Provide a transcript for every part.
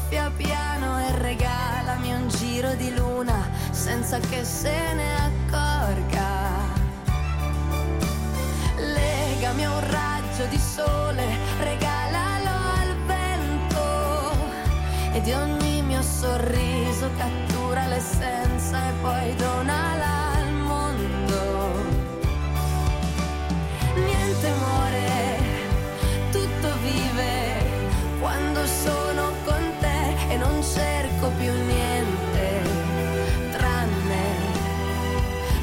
soffia piano e regalami un giro di luna senza che se ne accorga. Legami a un raggio di sole, regalalo al vento e di ogni mio sorriso cattura l'essenza e poi donala più niente tranne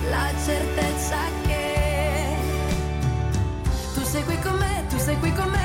la certezza che tu sei qui con me, tu sei qui con me,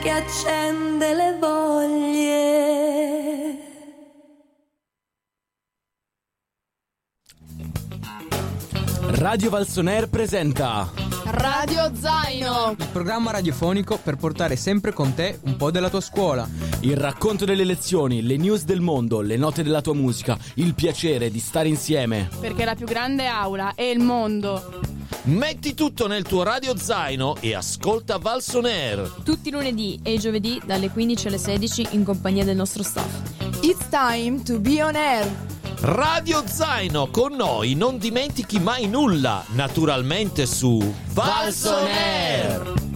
che accende le voglie. Radio Valsoner presenta Radio Zaino. Il programma radiofonico per portare sempre con te un po' della tua scuola. il racconto delle lezioni, le news del mondo, le note della tua musica, il piacere di stare insieme. Perché la più grande aula è il mondo. Metti tutto nel tuo radio zaino e ascolta Valsoner. Tutti i lunedì e i giovedì dalle 15 alle 16 in compagnia del nostro staff. It's time to be on air. Radio Zaino con noi, non dimentichi mai nulla, naturalmente su Valsoner.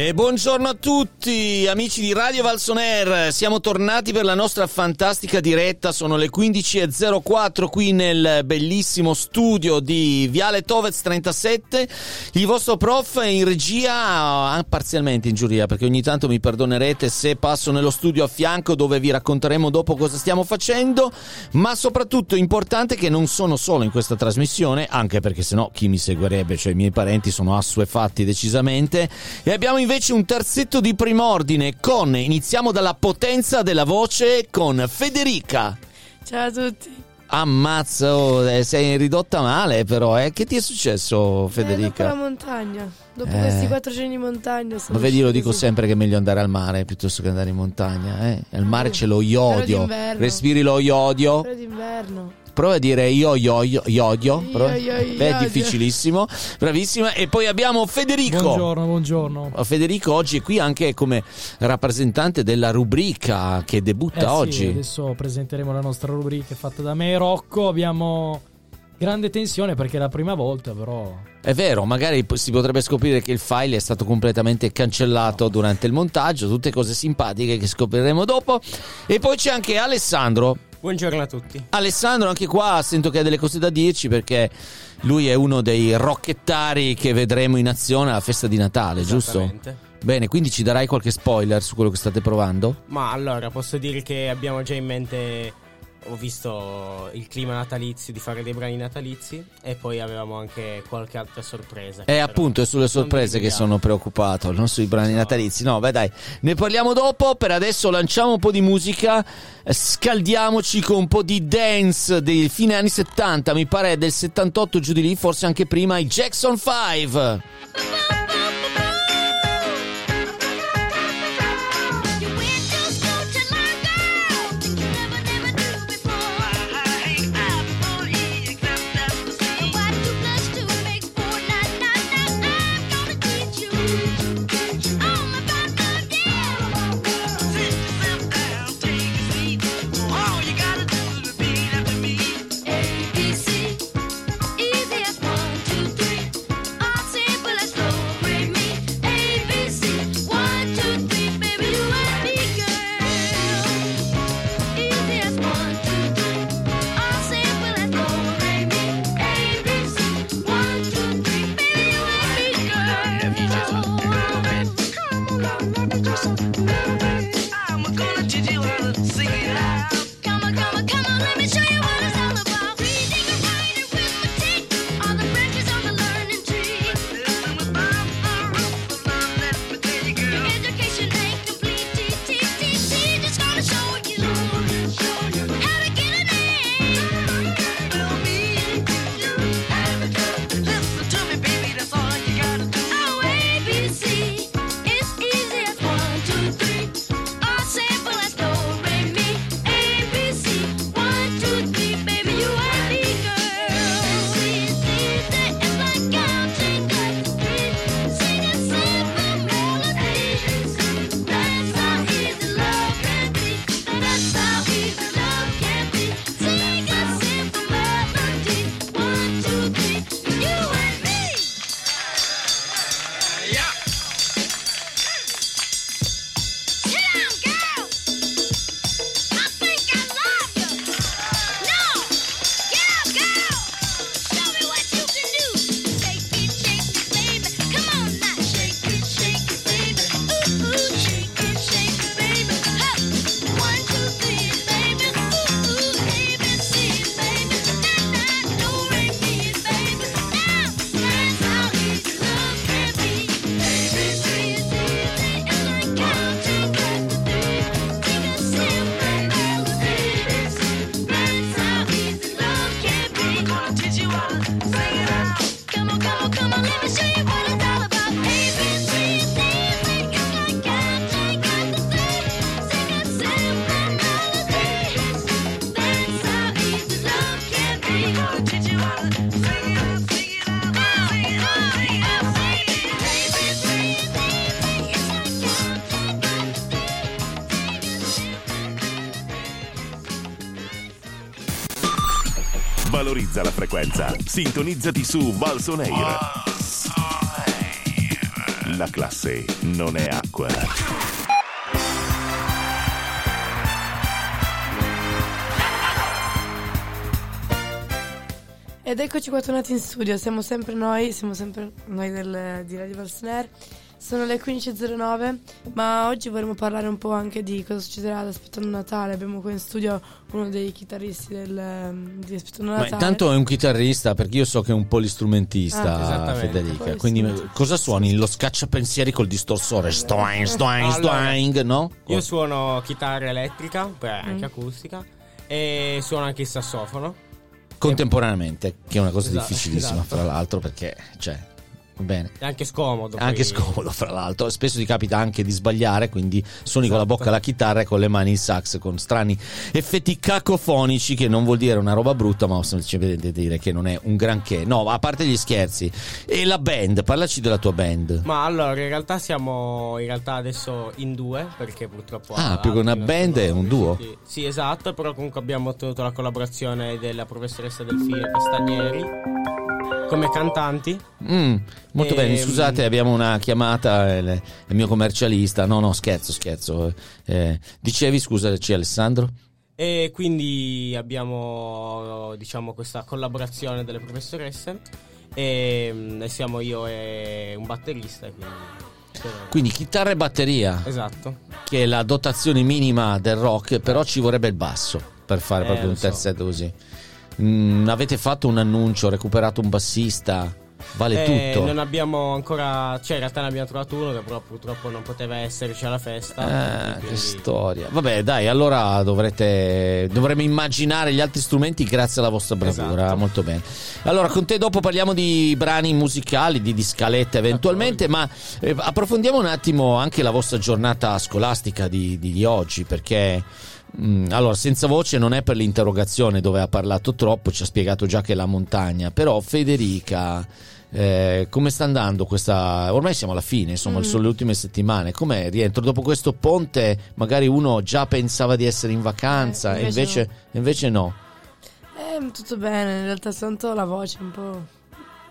E buongiorno a tutti, amici di Radio Valsoner. Siamo tornati per la nostra fantastica diretta. Sono le 15.04 qui nel bellissimo studio di Viale Tovez 37. Il vostro prof è in regia, ah, parzialmente in giuria, perché ogni tanto mi perdonerete se passo nello studio a fianco dove vi racconteremo dopo cosa stiamo facendo. Ma soprattutto è importante che non sono solo in questa trasmissione, anche perché sennò chi mi seguirebbe, cioè i miei parenti, sono assuefatti decisamente. E abbiamo invece un terzetto di primordine con, iniziamo dalla potenza della voce, con Federica. Ciao a tutti. Ammazza, oh, eh, sei ridotta male però, eh. Che ti è successo Eh, dopo la Federica? montagna. Dopo Eh. questi quattro giorni di montagna. Ma vedi, lo dico così. sempre che è meglio andare al mare piuttosto che andare in montagna. Eh? Al mare c'è lo iodio. Respiri lo iodio. Però d'inverno. Prova a dire io io io. Prova- Io, io, Beh, è difficilissimo. Bravissima. E poi abbiamo Federico. Buongiorno, buongiorno. Federico oggi è qui anche come rappresentante della rubrica che debutta Eh sì, oggi. adesso presenteremo la nostra rubrica fatta da me e Rocco. Abbiamo grande tensione perché è la prima volta, però. È vero, magari si potrebbe scoprire che il file è stato completamente cancellato durante il montaggio, tutte cose simpatiche che scopriremo dopo. E poi c'è anche Alessandro. Buongiorno a tutti. Alessandro, anche qua sento che ha delle cose da dirci perché lui è uno dei rocchettari che vedremo in azione alla festa di Natale, giusto? Bene, quindi ci darai qualche spoiler su quello che state provando? Ma allora posso dire che abbiamo già in mente. Ho visto il clima natalizio di fare dei brani natalizi e poi avevamo anche qualche altra sorpresa. E Eh, appunto è sulle sorprese che sono preoccupato, non sui brani natalizi. No, beh dai, ne parliamo dopo. Per adesso lanciamo un po' di musica, eh, scaldiamoci con un po' di dance dei fine anni 70, mi pare del 78 giù di lì, forse anche prima, i Jackson 5. Valorizza la frequenza. Sintonizzati su Valsoneir. La classe non è acqua. Ed eccoci qua tornati in studio, siamo sempre noi, siamo sempre noi del, di Radio Valsner. Sono le 15.09, ma oggi vorremmo parlare un po' anche di cosa succederà ad Aspettando Natale. Abbiamo qua in studio uno dei chitarristi del, di Aspettando Ma Natale. intanto è un chitarrista, perché io so che è un polistrumentista, Ah. Federica. Quindi cosa suoni? Lo scacciapensieri col distorsore? Stoing, stoing, Allora, stoing, no? Io suono chitarra elettrica, poi anche Mm. acustica, e suono anche il sassofono. Contemporaneamente, che è una cosa Esatto, difficilissima, esatto. fra l'altro, perché cioè, bene. È anche scomodo. È anche scomodo, fra l'altro. Spesso ti capita anche di sbagliare, quindi suoni con la Esatto. bocca la chitarra e con le mani il sax con strani effetti cacofonici, che non vuol dire una roba brutta, ma semplicemente dire che non è un granché. No, a parte gli scherzi. E la band, parlaci della tua band. Ma allora, in realtà siamo in realtà adesso in due, perché purtroppo... Ah, più che una band è un duo. Sì, esatto, però comunque abbiamo ottenuto la collaborazione della professoressa Delfine Castagneri come cantanti. Mm, molto Ehm, bene, scusate, abbiamo una chiamata, il, il mio commercialista. No, no, scherzo, scherzo. Eh, dicevi, scusaci Alessandro? E quindi abbiamo, diciamo, questa collaborazione delle professoresse. E, mm, e siamo io e un batterista. e Quindi, Quindi chitarra e batteria, Esatto. che è la dotazione minima del rock, però ci vorrebbe il basso per fare Eh, proprio un so. terzetto così. Mm, avete fatto un annuncio, recuperato un bassista, vale Eh, tutto. Non abbiamo ancora. Cioè, in realtà ne abbiamo trovato uno che però purtroppo non poteva esserci alla festa. Che quindi- storia. Vabbè, dai, allora dovrete dovremmo immaginare gli altri strumenti grazie alla vostra bravura. Esatto. Molto bene. Allora, con te dopo parliamo di brani musicali, di, di scalette eventualmente, ma eh, approfondiamo un attimo anche la vostra giornata scolastica di, di oggi, perché. Mm, allora, senza voce non è per l'interrogazione dove ha parlato troppo, ci ha spiegato già che è la montagna, però Federica, eh, come sta andando questa... Ormai siamo alla fine, insomma, Mm. sono le ultime settimane. Com'è rientro? Dopo questo ponte magari uno già pensava di essere in vacanza Eh, e invece invece, invece no. Eh, tutto bene, in realtà sento la voce un po'...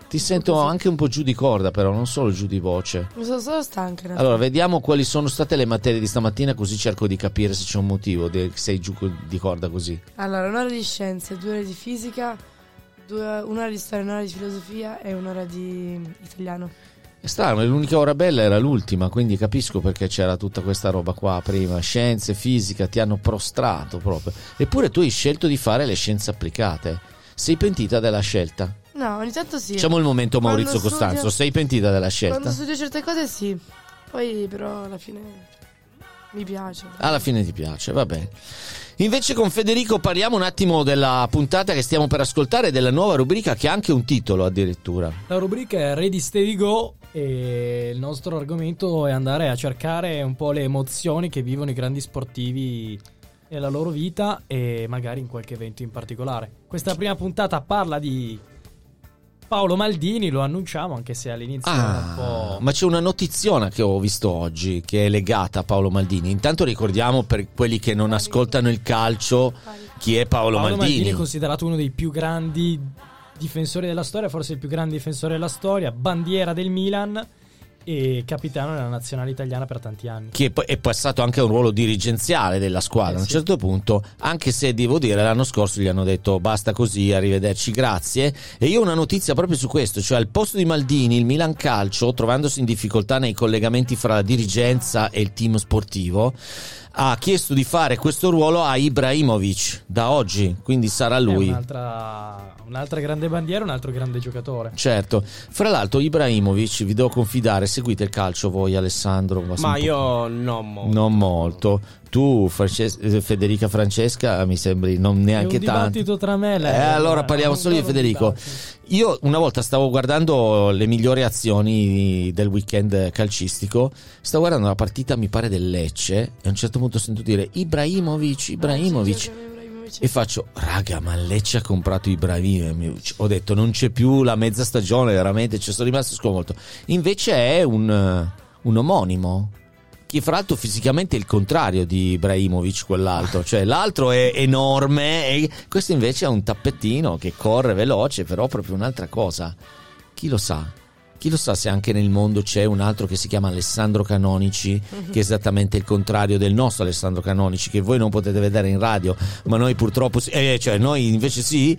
Ti sento anche un po' giù di corda però, non solo giù di voce. Mi sono solo stanca. Allora, vediamo quali sono state le materie di stamattina così cerco di capire se c'è un motivo che sei giù di corda così. Allora, un'ora di scienze, due ore di fisica, due- un'ora di storia, un'ora di filosofia e un'ora di italiano. È strano, l'unica ora bella era l'ultima, quindi capisco perché c'era tutta questa roba qua prima. Scienze, fisica, ti hanno prostrato proprio. Eppure tu hai scelto di fare le scienze applicate. Sei pentita della scelta? No, ogni tanto sì. Facciamo il momento Quando Maurizio studio- Costanzo, sei pentita della scelta? Quando studio certe cose sì, poi però alla fine mi piace. Alla fine ti piace, va bene. Invece con Federico parliamo un attimo della puntata che stiamo per ascoltare, della nuova rubrica che ha anche un titolo addirittura. La rubrica è Ready Steady Go e il nostro argomento è andare a cercare un po' le emozioni che vivono i grandi sportivi nella loro vita e magari in qualche evento in particolare. Questa prima puntata parla di Paolo Maldini, lo annunciamo anche se all'inizio era un Ah, po'... ma c'è una notiziona che ho visto oggi che è legata a Paolo Maldini. Intanto ricordiamo per quelli che non ascoltano il calcio chi è Paolo, Paolo Maldini. Maldini. è considerato uno dei più grandi difensori della storia, forse il più grande difensore della storia, bandiera del Milan e capitano della nazionale italiana per tanti anni. che poi è passato anche a un ruolo dirigenziale della squadra Eh, a un sì. certo punto, anche se devo dire l'anno scorso gli hanno detto basta così, arrivederci, grazie. E io ho una notizia proprio su questo, cioè al posto di Maldini il Milan Calcio, trovandosi in difficoltà nei collegamenti fra la dirigenza e il team sportivo, ha chiesto di fare questo ruolo a Ibrahimovic da oggi, quindi sarà È lui. un'altra, un'altra grande bandiera, un altro grande giocatore. Certo, fra l'altro Ibrahimovic, vi devo confidare, seguite il calcio voi Alessandro? Ma io non molto. Non molto. Tu, Frances- eh, Federica Francesca, mi sembri non È un neanche tanto. dibattito tra me lei. Eh, allora parliamo solo loro Federico. dibattito. Io una volta stavo guardando le migliori azioni del weekend calcistico, stavo guardando la partita, mi pare, del Lecce, e a un certo punto sento dire Ibrahimovic, Ibrahimovic. E faccio, raga, ma il Lecce ha comprato Ibrahimovic. Ho detto, non c'è più la mezza stagione, veramente, ci sono rimasto sconvolto. Invece è un, eh, un omonimo. Che fra l'altro fisicamente è il contrario di Ibrahimovic, quell'altro. Cioè, l'altro è enorme e questo invece è un tappettino che corre veloce, però proprio un'altra cosa. Chi lo sa? Chi lo sa se anche nel mondo c'è un altro che si chiama Alessandro Canonici, che è esattamente il contrario del nostro Alessandro Canonici, che voi non potete vedere in radio, ma noi purtroppo eh, cioè noi invece sì.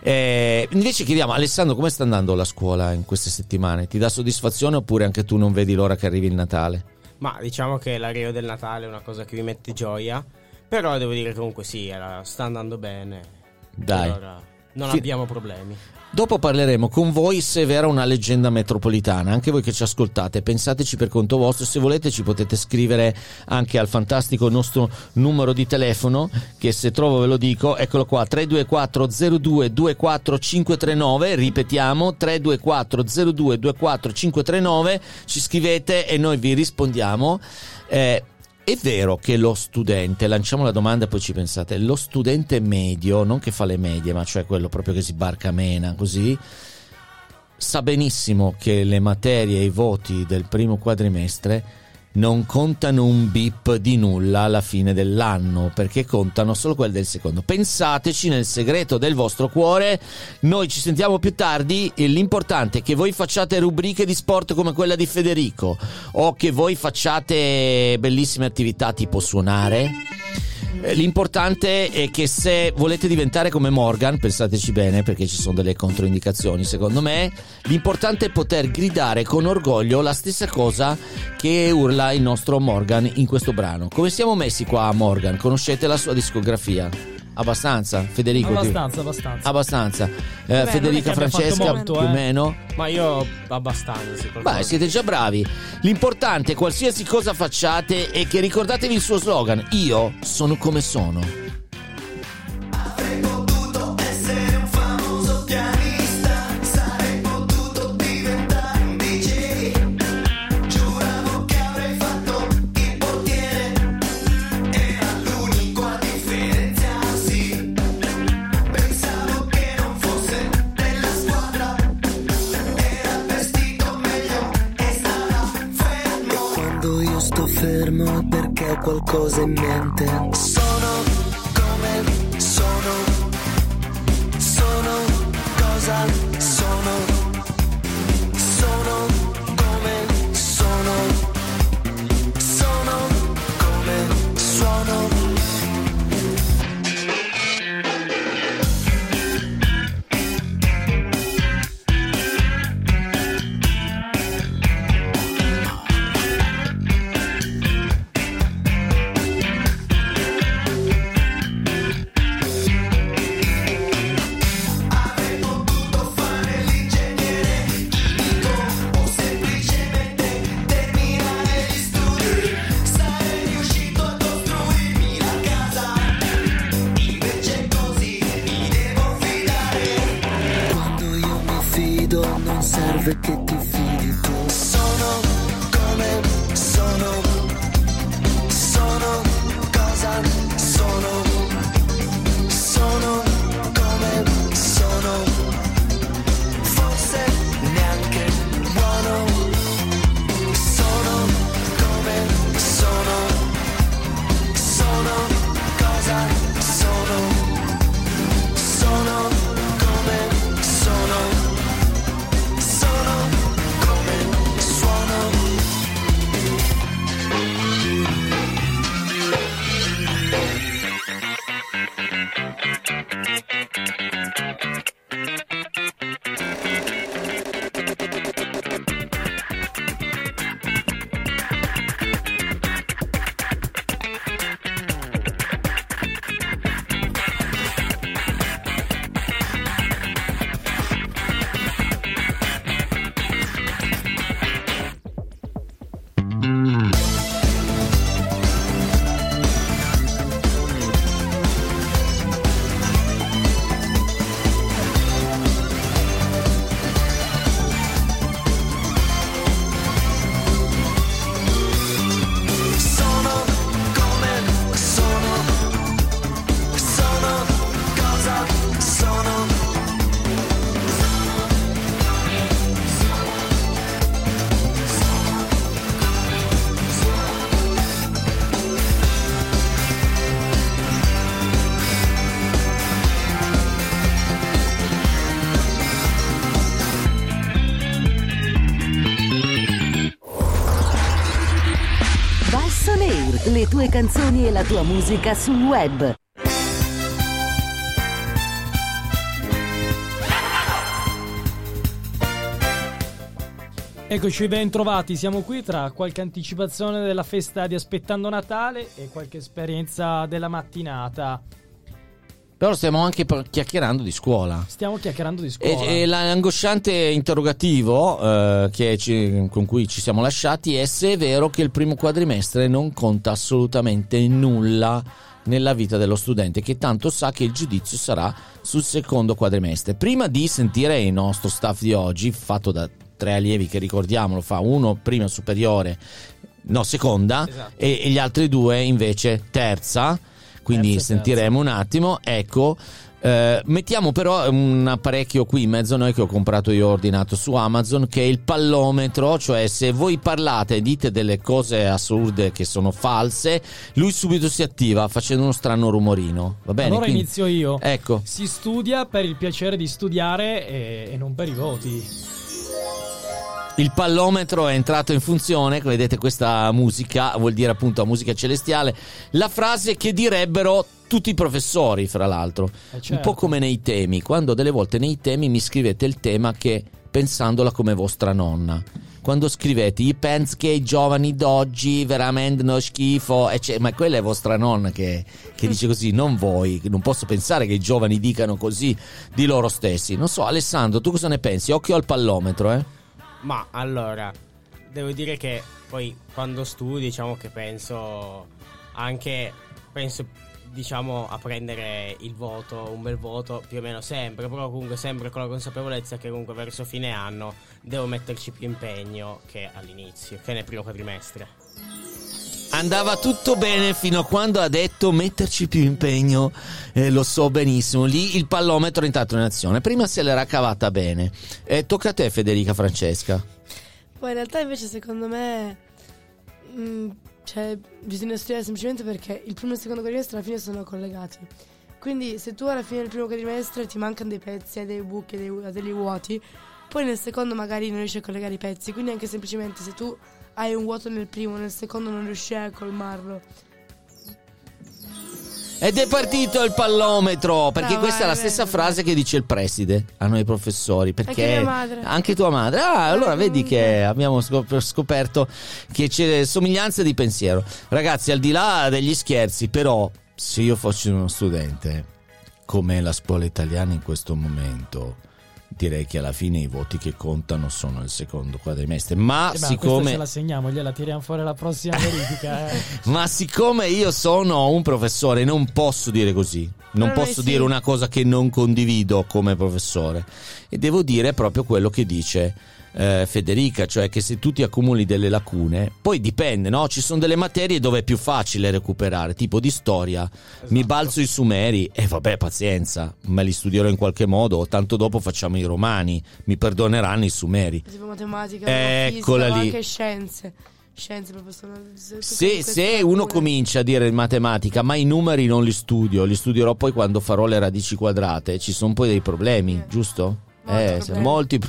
Eh, invece chiediamo, Alessandro, come sta andando la scuola in queste settimane? Ti dà soddisfazione oppure anche tu non vedi l'ora che arrivi il Natale? Ma diciamo che l'arrivo del Natale è una cosa che mi mette gioia. Però devo dire che comunque sì, era- sta andando bene. Dai. Per ora Non Fi- abbiamo problemi. Dopo parleremo con voi se è vera una leggenda metropolitana. Anche voi che ci ascoltate, pensateci per conto vostro. Se volete, ci potete scrivere anche al fantastico nostro numero di telefono. Che se trovo ve lo dico, eccolo qua: 324 02 24 539. Ripetiamo: 324 02 24 539. Ci scrivete e noi vi rispondiamo. Eh, è vero che lo studente, lanciamo la domanda e poi ci pensate, lo studente medio, non che fa le medie, ma cioè quello proprio che si barca mena, così, sa benissimo che le materie e i voti del primo quadrimestre non contano un bip di nulla alla fine dell'anno, perché contano solo quelli del secondo. Pensateci nel segreto del vostro cuore, noi ci sentiamo più tardi, e l'importante è che voi facciate rubriche di sport come quella di Federico, o che voi facciate bellissime attività tipo suonare. L'importante è che se volete diventare come Morgan, pensateci bene perché ci sono delle controindicazioni secondo me, l'importante è poter gridare con orgoglio la stessa cosa che urla il nostro Morgan in questo brano. Come siamo messi qua Morgan? Conoscete la sua discografia? Abbastanza, Federico? ti- Abbastanza, abbastanza. Abbastanza. Eh, è Federica Francesca molto, più o eh. meno? Ma io abbastanza. Beh, siete già bravi. L'importante, qualsiasi cosa facciate, è che ricordatevi il suo slogan: Io sono come sono. Perché ho qualcosa in mente. Canzoni e la tua musica sul web. Eccoci ben trovati, siamo qui tra qualche anticipazione della festa di Aspettando Natale e qualche esperienza della mattinata. Però stiamo anche chiacchierando di scuola. Stiamo chiacchierando di E, scuola. e l'angosciante interrogativo eh, ci- con cui ci siamo lasciati è se è vero che il primo quadrimestre non conta assolutamente nulla nella vita dello studente, che tanto sa che il giudizio sarà sul secondo quadrimestre. Prima di sentire il nostro staff di oggi, fatto da tre allievi che ricordiamolo, fa uno prima superiore, no seconda, Esatto. e, e gli altri due invece terza. Quindi Terza e sentiremo un attimo. Ecco, eh, mettiamo però un apparecchio qui in mezzo a noi che ho comprato io ho ordinato su Amazon che è il pallometro, cioè se voi parlate e dite delle cose assurde che sono false, lui subito si attiva facendo uno strano rumorino. Va bene? allora Quindi- inizio io. Ecco, Si studia per il piacere di studiare e, e non per i voti. Il pallometro è entrato in funzione, vedete questa musica, vuol dire appunto musica celestiale, la frase che direbbero tutti i professori, fra l'altro. Eh, Un certo. po' come nei temi, quando delle volte nei temi mi scrivete il tema che pensandola come vostra nonna. Quando scrivete i penso che i giovani d'oggi veramente no schifo, e c'è- ma quella è vostra nonna che, che dice così, non voi. Non posso pensare che i giovani dicano così di loro stessi. Non so, Alessandro, tu cosa ne pensi? Occhio al pallometro, eh? Ma allora, devo dire che poi quando studi, diciamo che penso anche, penso diciamo a prendere il voto, un bel voto più o meno sempre, però comunque sempre con la consapevolezza che comunque verso fine anno devo metterci più impegno che all'inizio, che nel primo quadrimestre. Andava tutto bene fino a quando ha detto metterci più impegno, eh, lo so benissimo. Lì il pallometro è entrato in azione. Prima se l'era cavata bene. Eh, tocca a te, Federica Francesca. Poi in realtà invece secondo me mm, cioè, bisogna studiare semplicemente perché il primo e il secondo quadrimestre alla fine sono collegati. Quindi se tu alla fine del primo quadrimestre ti mancano dei pezzi, hai dei buchi, hai dei, degli vuoti, poi nel secondo magari non riesci a collegare i pezzi. Quindi anche semplicemente se tu hai un vuoto nel primo, nel secondo non riesci a colmarlo. Ed è partito il pallometro, perché No, questa è la vai, stessa vai, frase che dice il preside a noi professori. Perché Anche madre. Anche tua madre. Ah, allora vedi che abbiamo scop- scoperto che c'è somiglianza di pensiero. Ragazzi, al di là degli scherzi, però, se io fossi uno studente, come la scuola italiana in questo momento, direi che alla fine i voti che contano sono il secondo quadrimestre. Ma Eh, ma questa siccome ce la segniamo, gliela tiriamo fuori la prossima verifica. eh. ma siccome io sono un professore, non posso dire così. Non Però noi posso sì. dire una cosa che non condivido come professore. E devo dire proprio quello che dice eh, Federica, cioè che se tu ti accumuli delle lacune, poi dipende, no? Ci sono delle materie dove è più facile recuperare, tipo di storia. Mi balzo i sumeri e vabbè, pazienza, me li studierò in qualche modo. Tanto dopo facciamo i romani, mi perdoneranno i sumeri. Tipo matematica, Eccola fisica, lì. anche scienze. Scienze proprio sono... Se, se uno comincia a dire matematica, ma i numeri non li studio, li studierò poi quando farò le radici quadrate, ci sono poi dei problemi, giusto? Molti eh, problemi. molti.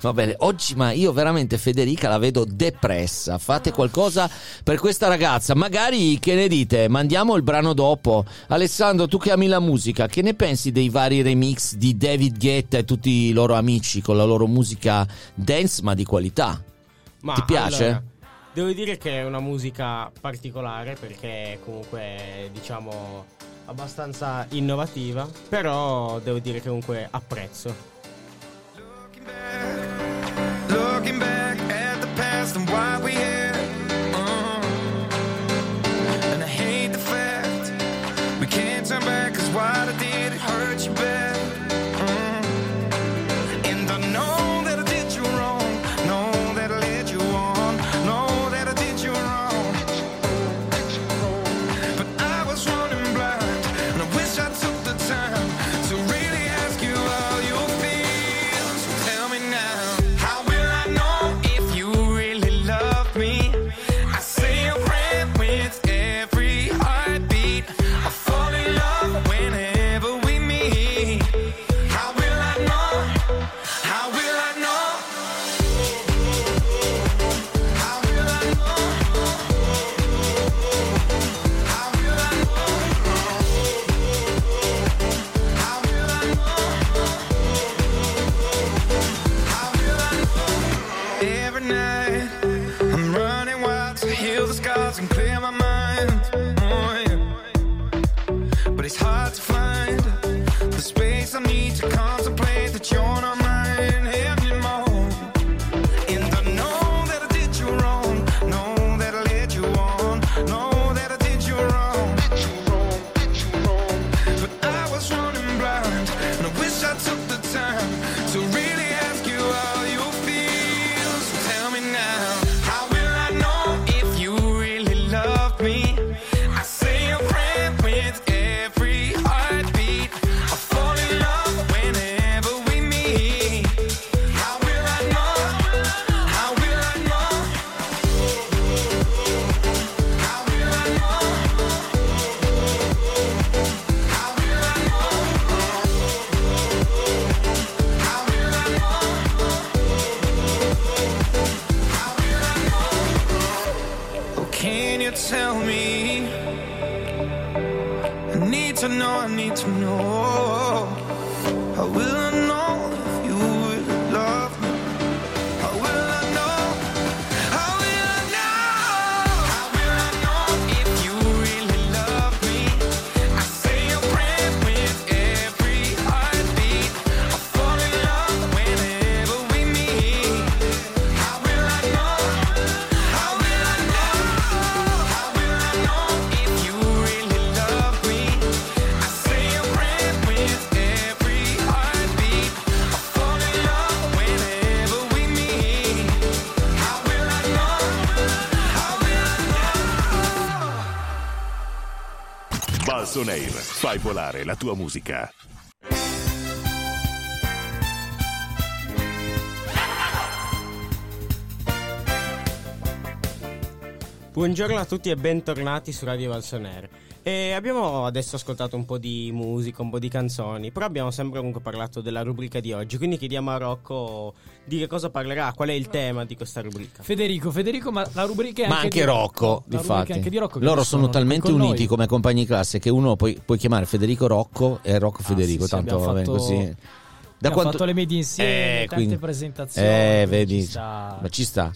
Va bene, oggi ma io veramente Federica la vedo depressa. Fate qualcosa per questa ragazza. Magari che ne dite? Mandiamo il brano dopo. Alessandro, tu che ami la musica, che ne pensi dei vari remix di David Guetta e tutti i loro amici con la loro musica dance ma di qualità? Ma Ti piace? allora, devo dire che è una musica particolare perché comunque diciamo abbastanza innovativa, però devo dire che comunque apprezzo. Turn back cause what we had, uh-huh. and I hate the fact we can't turn back. 'Cause what I did it hurt you bad. Balson Air, fai volare la tua musica. Buongiorno a tutti e bentornati su Radio Valsoner. E abbiamo adesso ascoltato un po' di musica, un po' di canzoni, però abbiamo sempre comunque parlato della rubrica di oggi, quindi chiediamo a Rocco di che cosa parlerà, qual è il tema di questa rubrica. Federico, Federico, ma la rubrica è Ma anche, anche di Rocco, anche di Rocco che Loro ci sono talmente con noi. uniti come compagni di classe che uno puoi, puoi chiamare Federico Rocco e Rocco Federico. Ah, sì, sì, tanto va bene fatto- così. Abbiamo fatto le medie insieme, tante quindi- presentazioni, Eh, vedi. ci sta- Ma ci sta.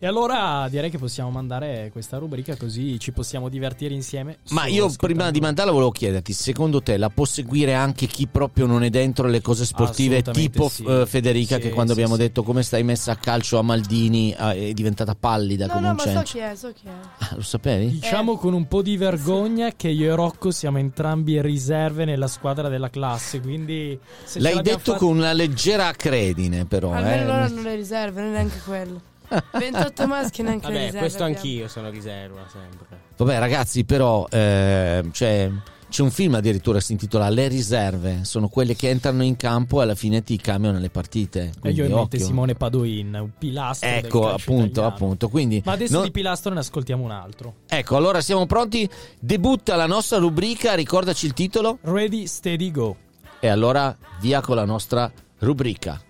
E allora direi che possiamo mandare questa rubrica così ci possiamo divertire insieme. Ma io ascoltando- prima di mandarla volevo chiederti, secondo te la può seguire anche chi proprio non è dentro le cose sportive, tipo sì. eh, Federica Sì, che quando sì, abbiamo sì. detto come stai messa a calcio a Maldini ah, è diventata pallida No, come no, un ma so cencio. chi è, so chi è. Ah, lo sapevi? Diciamo con un po' di vergogna che io e Rocco siamo entrambi riserve nella squadra della classe, quindi se L'hai detto fatta- con una leggera acredine però. Almeno eh. loro hanno le riserve, non neanche quello. 28 maschi e neanche Vabbè, riserve. questo abbiamo. anch'io sono riserva sempre. Vabbè ragazzi però eh, c'è, c'è un film addirittura che si intitola Le riserve, sono quelle che entrano in campo e alla fine ti cambiano le partite. E Quindi io in mente occhio. Simone Padoin, un pilastro Ecco appunto, italiano. appunto. Quindi Ma adesso non- di pilastro ne ascoltiamo un altro. Ecco, allora siamo pronti. Debutta la nostra rubrica, ricordaci il titolo. Ready, steady, go. E allora via con la nostra rubrica.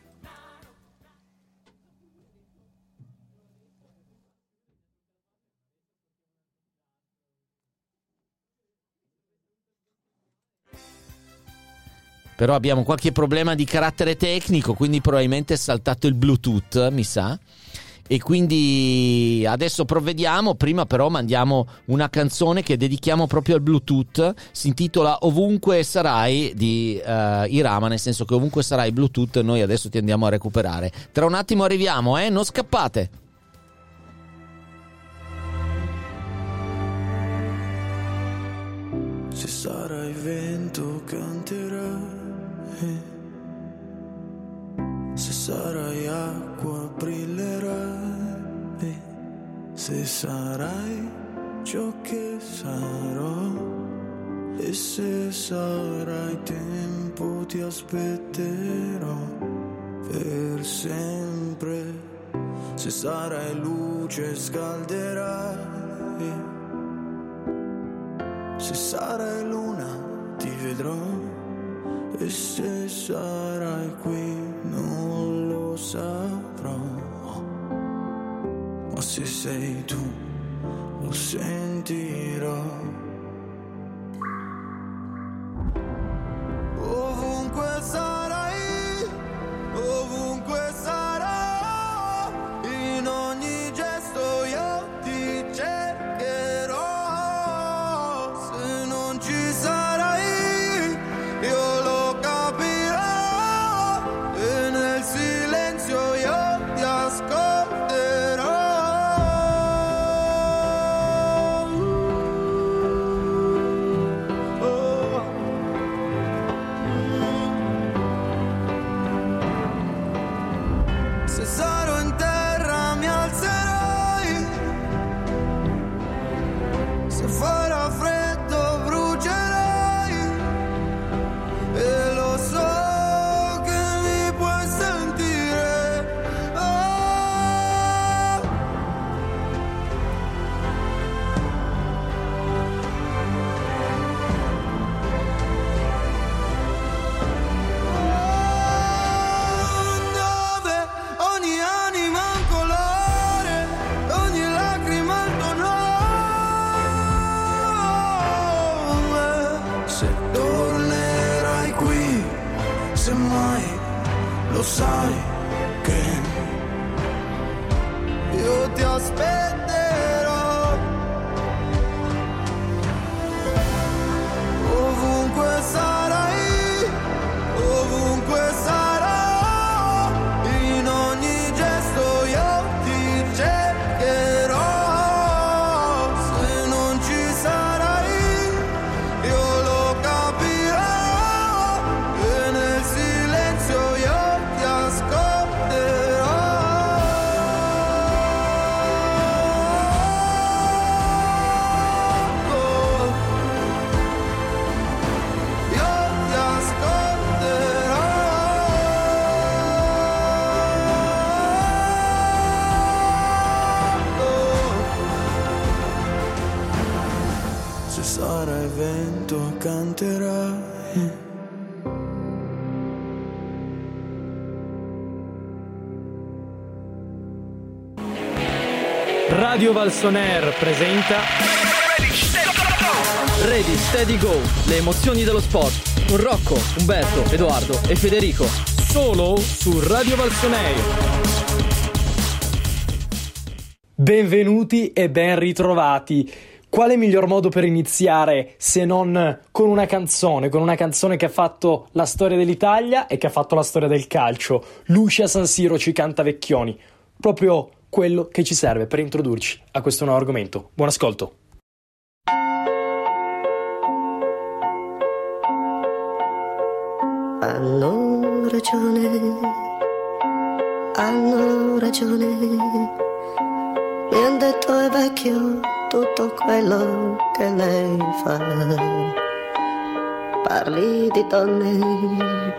Però abbiamo qualche problema di carattere tecnico, quindi probabilmente è saltato il Bluetooth, mi sa. E quindi adesso provvediamo, prima però mandiamo una canzone che dedichiamo proprio al Bluetooth, si intitola Ovunque sarai di eh, Irama, nel senso che ovunque sarai Bluetooth noi adesso ti andiamo a recuperare. Tra un attimo arriviamo, eh, non scappate. Se sarai se sarai acqua brillerai, se sarai ciò che sarò. E se sarai tempo ti aspetterò per sempre, se sarai luce scalderai. Se sarai luna ti vedrò e se sarai qui non lo saprò. Ma se sei tu lo sentirò. Ovunque sarai, Radio Valsoner presenta Ready, steady, go. Le emozioni dello sport. Con Rocco, Umberto, Edoardo e Federico. solo su Radio Valsoner. Benvenuti e ben ritrovati. Quale miglior modo per iniziare se non con una canzone, con una canzone che ha fatto la storia dell'Italia e che ha fatto la storia del calcio? Lucia San Siro ci canta Vecchioni, proprio quello che ci serve per introdurci a questo nuovo argomento. Buon ascolto. Hanno ragione, hanno ragione. Mi han detto è vecchio tutto quello che lei fa. Parli di donne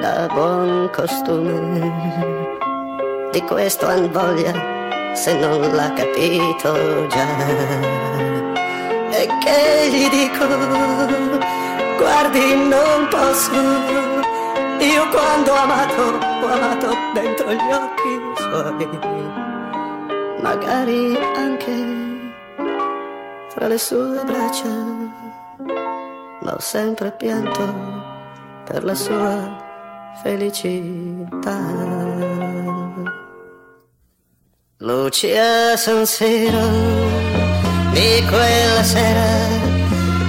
da buon costume. Di questo han voglia se non l'ha capito già. E che gli dico, guardi non posso. Io quando ho amato, ho amato dentro gli occhi suoi. Magari anche fra le sue braccia. Ma ho sempre pianto per la sua felicità. Lucia San Siro di quella sera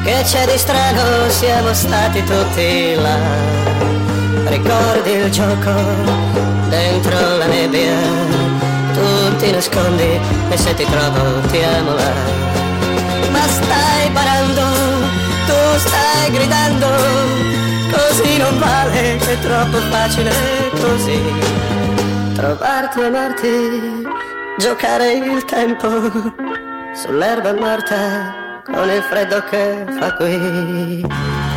che c'è di strano siamo stati tutti là. Ricordi il gioco dentro la nebbia, tu ti nascondi e se ti trovo ti amo là. Ma stai parando, tu stai gridando, così non vale, è troppo facile così. Trovarti e amarti, giocare il tempo sull'erba morta con il freddo che fa qui.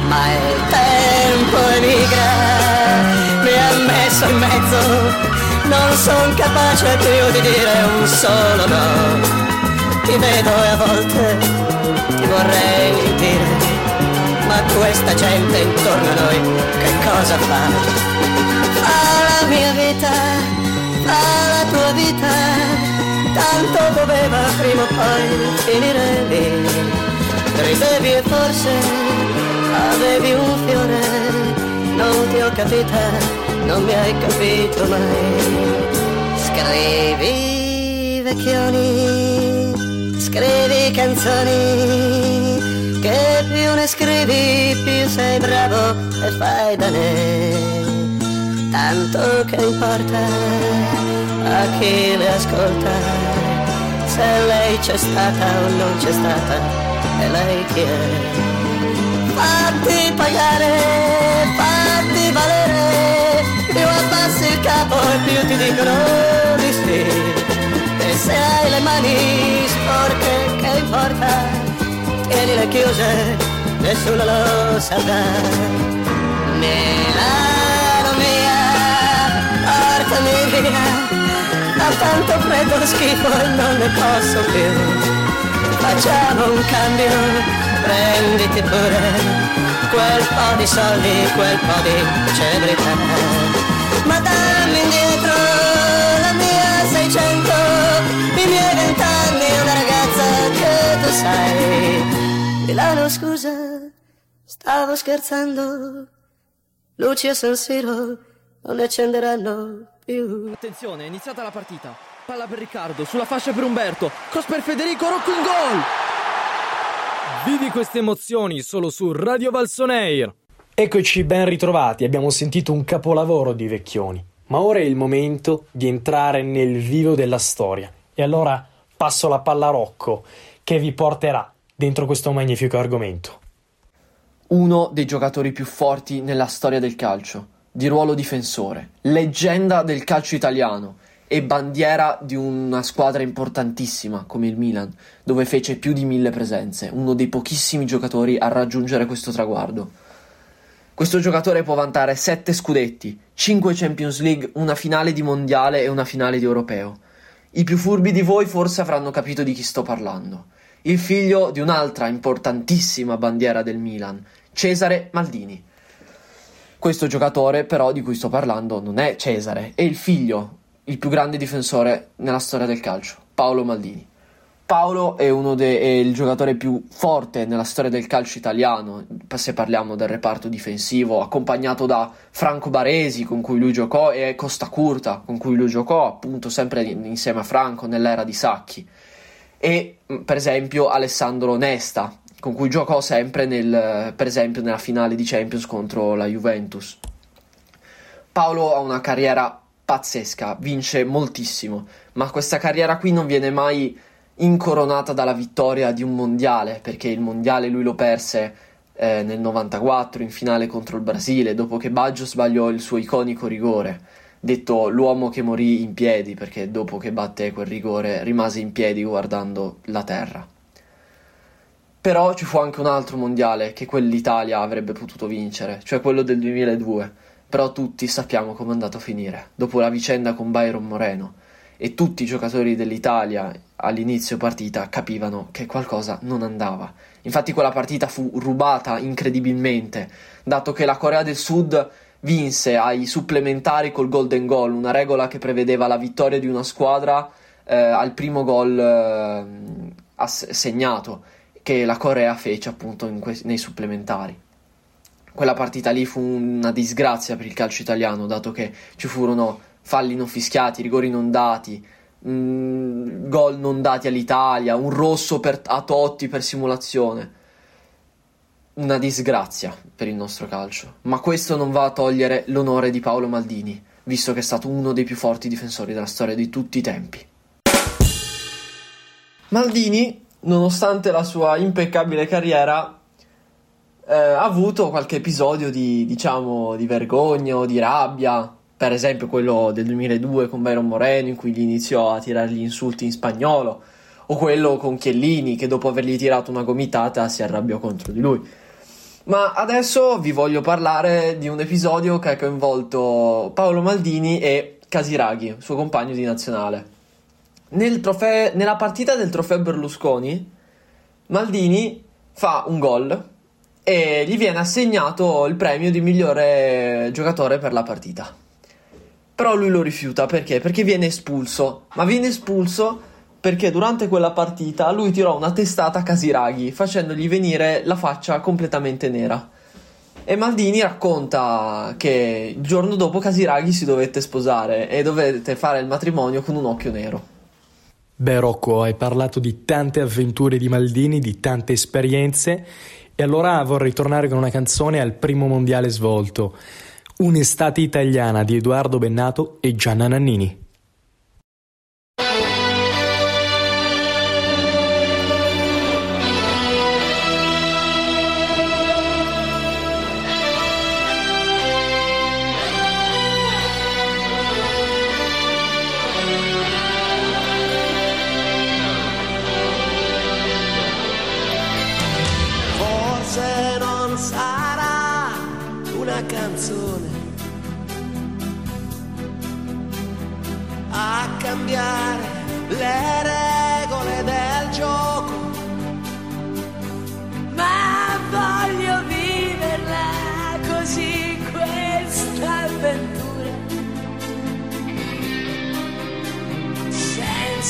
Ma il tempo emigra, mi ha messo in mezzo, non son capace più di dire un solo no. Ti vedo e a volte ti vorrei dire, ma questa gente intorno a noi che cosa fa? Fa la mia vita, fa la tua vita, tanto doveva prima o poi finire lì. Ridevi e forse avevi un fiore, non ti ho capita, non mi hai capito mai. Scrivi vecchioni, scrivi canzoni, che più ne scrivi più sei bravo e fai da ne. Tanto che importa a chi le ascolta, se lei c'è stata o non c'è stata e lei chi è? Fatti pagare, fatti valere, più abbassi il capo e più ti dicono di sì. E se hai le mani sporche, che importa? Tienile chiuse, nessuno lo saprà. Mia, portami via, ho tanto freddo schifo e non ne posso più facciamo un cambio, prenditi pure quel po' di soldi, quel po' di celebrità. Ma dammi indietro la mia 600, i miei vent'anni, una ragazza che tu sai. Milano scusa, stavo scherzando, luci a San Siro non ne accenderanno. Attenzione, è iniziata la partita. Palla per Riccardo, sulla fascia per Umberto. Cross per Federico, Rocco in gol! Vivi queste emozioni solo su Radio Valsoneir. Eccoci ben ritrovati, abbiamo sentito un capolavoro di Vecchioni, ma ora è il momento di entrare nel vivo della storia. E allora passo la palla a Rocco, che vi porterà dentro questo magnifico argomento. Uno dei giocatori più forti nella storia del calcio, di ruolo difensore, leggenda del calcio italiano e bandiera di una squadra importantissima come il Milan, dove fece più di mille presenze, uno dei pochissimi giocatori a raggiungere questo traguardo. Questo giocatore può vantare 7 scudetti, 5 Champions League, una finale di mondiale e una finale di europeo. I più furbi di voi forse avranno capito di chi sto parlando. Il figlio di un'altra importantissima bandiera del Milan, Cesare Maldini. Questo giocatore, però, di cui sto parlando non è Cesare, è il figlio, il più grande difensore nella storia del calcio, Paolo Maldini. Paolo è, de- è il giocatore più forte nella storia del calcio italiano, se parliamo del reparto difensivo, accompagnato da Franco Baresi con cui lui giocò e Costa Curta con cui lui giocò, appunto sempre insieme a Franco nell'era di Sacchi. E per esempio Alessandro Nesta, con cui giocò sempre nel, per esempio nella finale di Champions contro la Juventus. Paolo ha una carriera pazzesca, vince moltissimo, ma questa carriera qui non viene mai incoronata dalla vittoria di un mondiale, perché il mondiale lui lo perse eh, nel 94 in finale contro il Brasile, dopo che Baggio sbagliò il suo iconico rigore, detto l'uomo che morì in piedi, perché dopo che batte quel rigore rimase in piedi guardando la terra. Però ci fu anche un altro mondiale che quell'Italia avrebbe potuto vincere, cioè quello del 2002. Però tutti sappiamo come è andato a finire, dopo la vicenda con Byron Moreno. E tutti i giocatori dell'Italia all'inizio partita capivano che qualcosa non andava. Infatti quella partita fu rubata incredibilmente, dato che la Corea del Sud vinse ai supplementari col golden goal, una regola che prevedeva la vittoria di una squadra eh, al primo gol eh, ass- segnato che la Corea fece appunto que- nei supplementari. Quella partita lì fu una disgrazia per il calcio italiano, dato che ci furono falli non fischiati, rigori non dati, mh, mm, gol non dati all'Italia, un rosso per, a Totti per simulazione. Una disgrazia per il nostro calcio. Ma questo non va a togliere l'onore di Paolo Maldini, visto che è stato uno dei più forti difensori della storia di tutti i tempi. Maldini nonostante la sua impeccabile carriera, eh, ha avuto qualche episodio di, diciamo, di vergogna o di rabbia. Per esempio quello del 2002 con Byron Moreno, in cui gli iniziò a tirare gli insulti in spagnolo, o quello con Chiellini, che dopo avergli tirato una gomitata si arrabbiò contro di lui. Ma adesso vi voglio parlare di un episodio che ha coinvolto Paolo Maldini e Casiraghi, suo compagno di nazionale. Nel trofeo, nella partita del trofeo Berlusconi, Maldini fa un gol e gli viene assegnato il premio di migliore giocatore per la partita. Però lui lo rifiuta perché? Perché viene espulso. Ma viene espulso perché durante quella partita lui tirò una testata a Casiraghi, facendogli venire la faccia completamente nera. E Maldini racconta che il giorno dopo Casiraghi si dovette sposare e dovette fare il matrimonio con un occhio nero. Beh Rocco, hai parlato di tante avventure di Maldini, di tante esperienze e allora vorrei tornare con una canzone al primo mondiale svolto, Un'estate italiana di Edoardo Bennato e Gianna Nannini.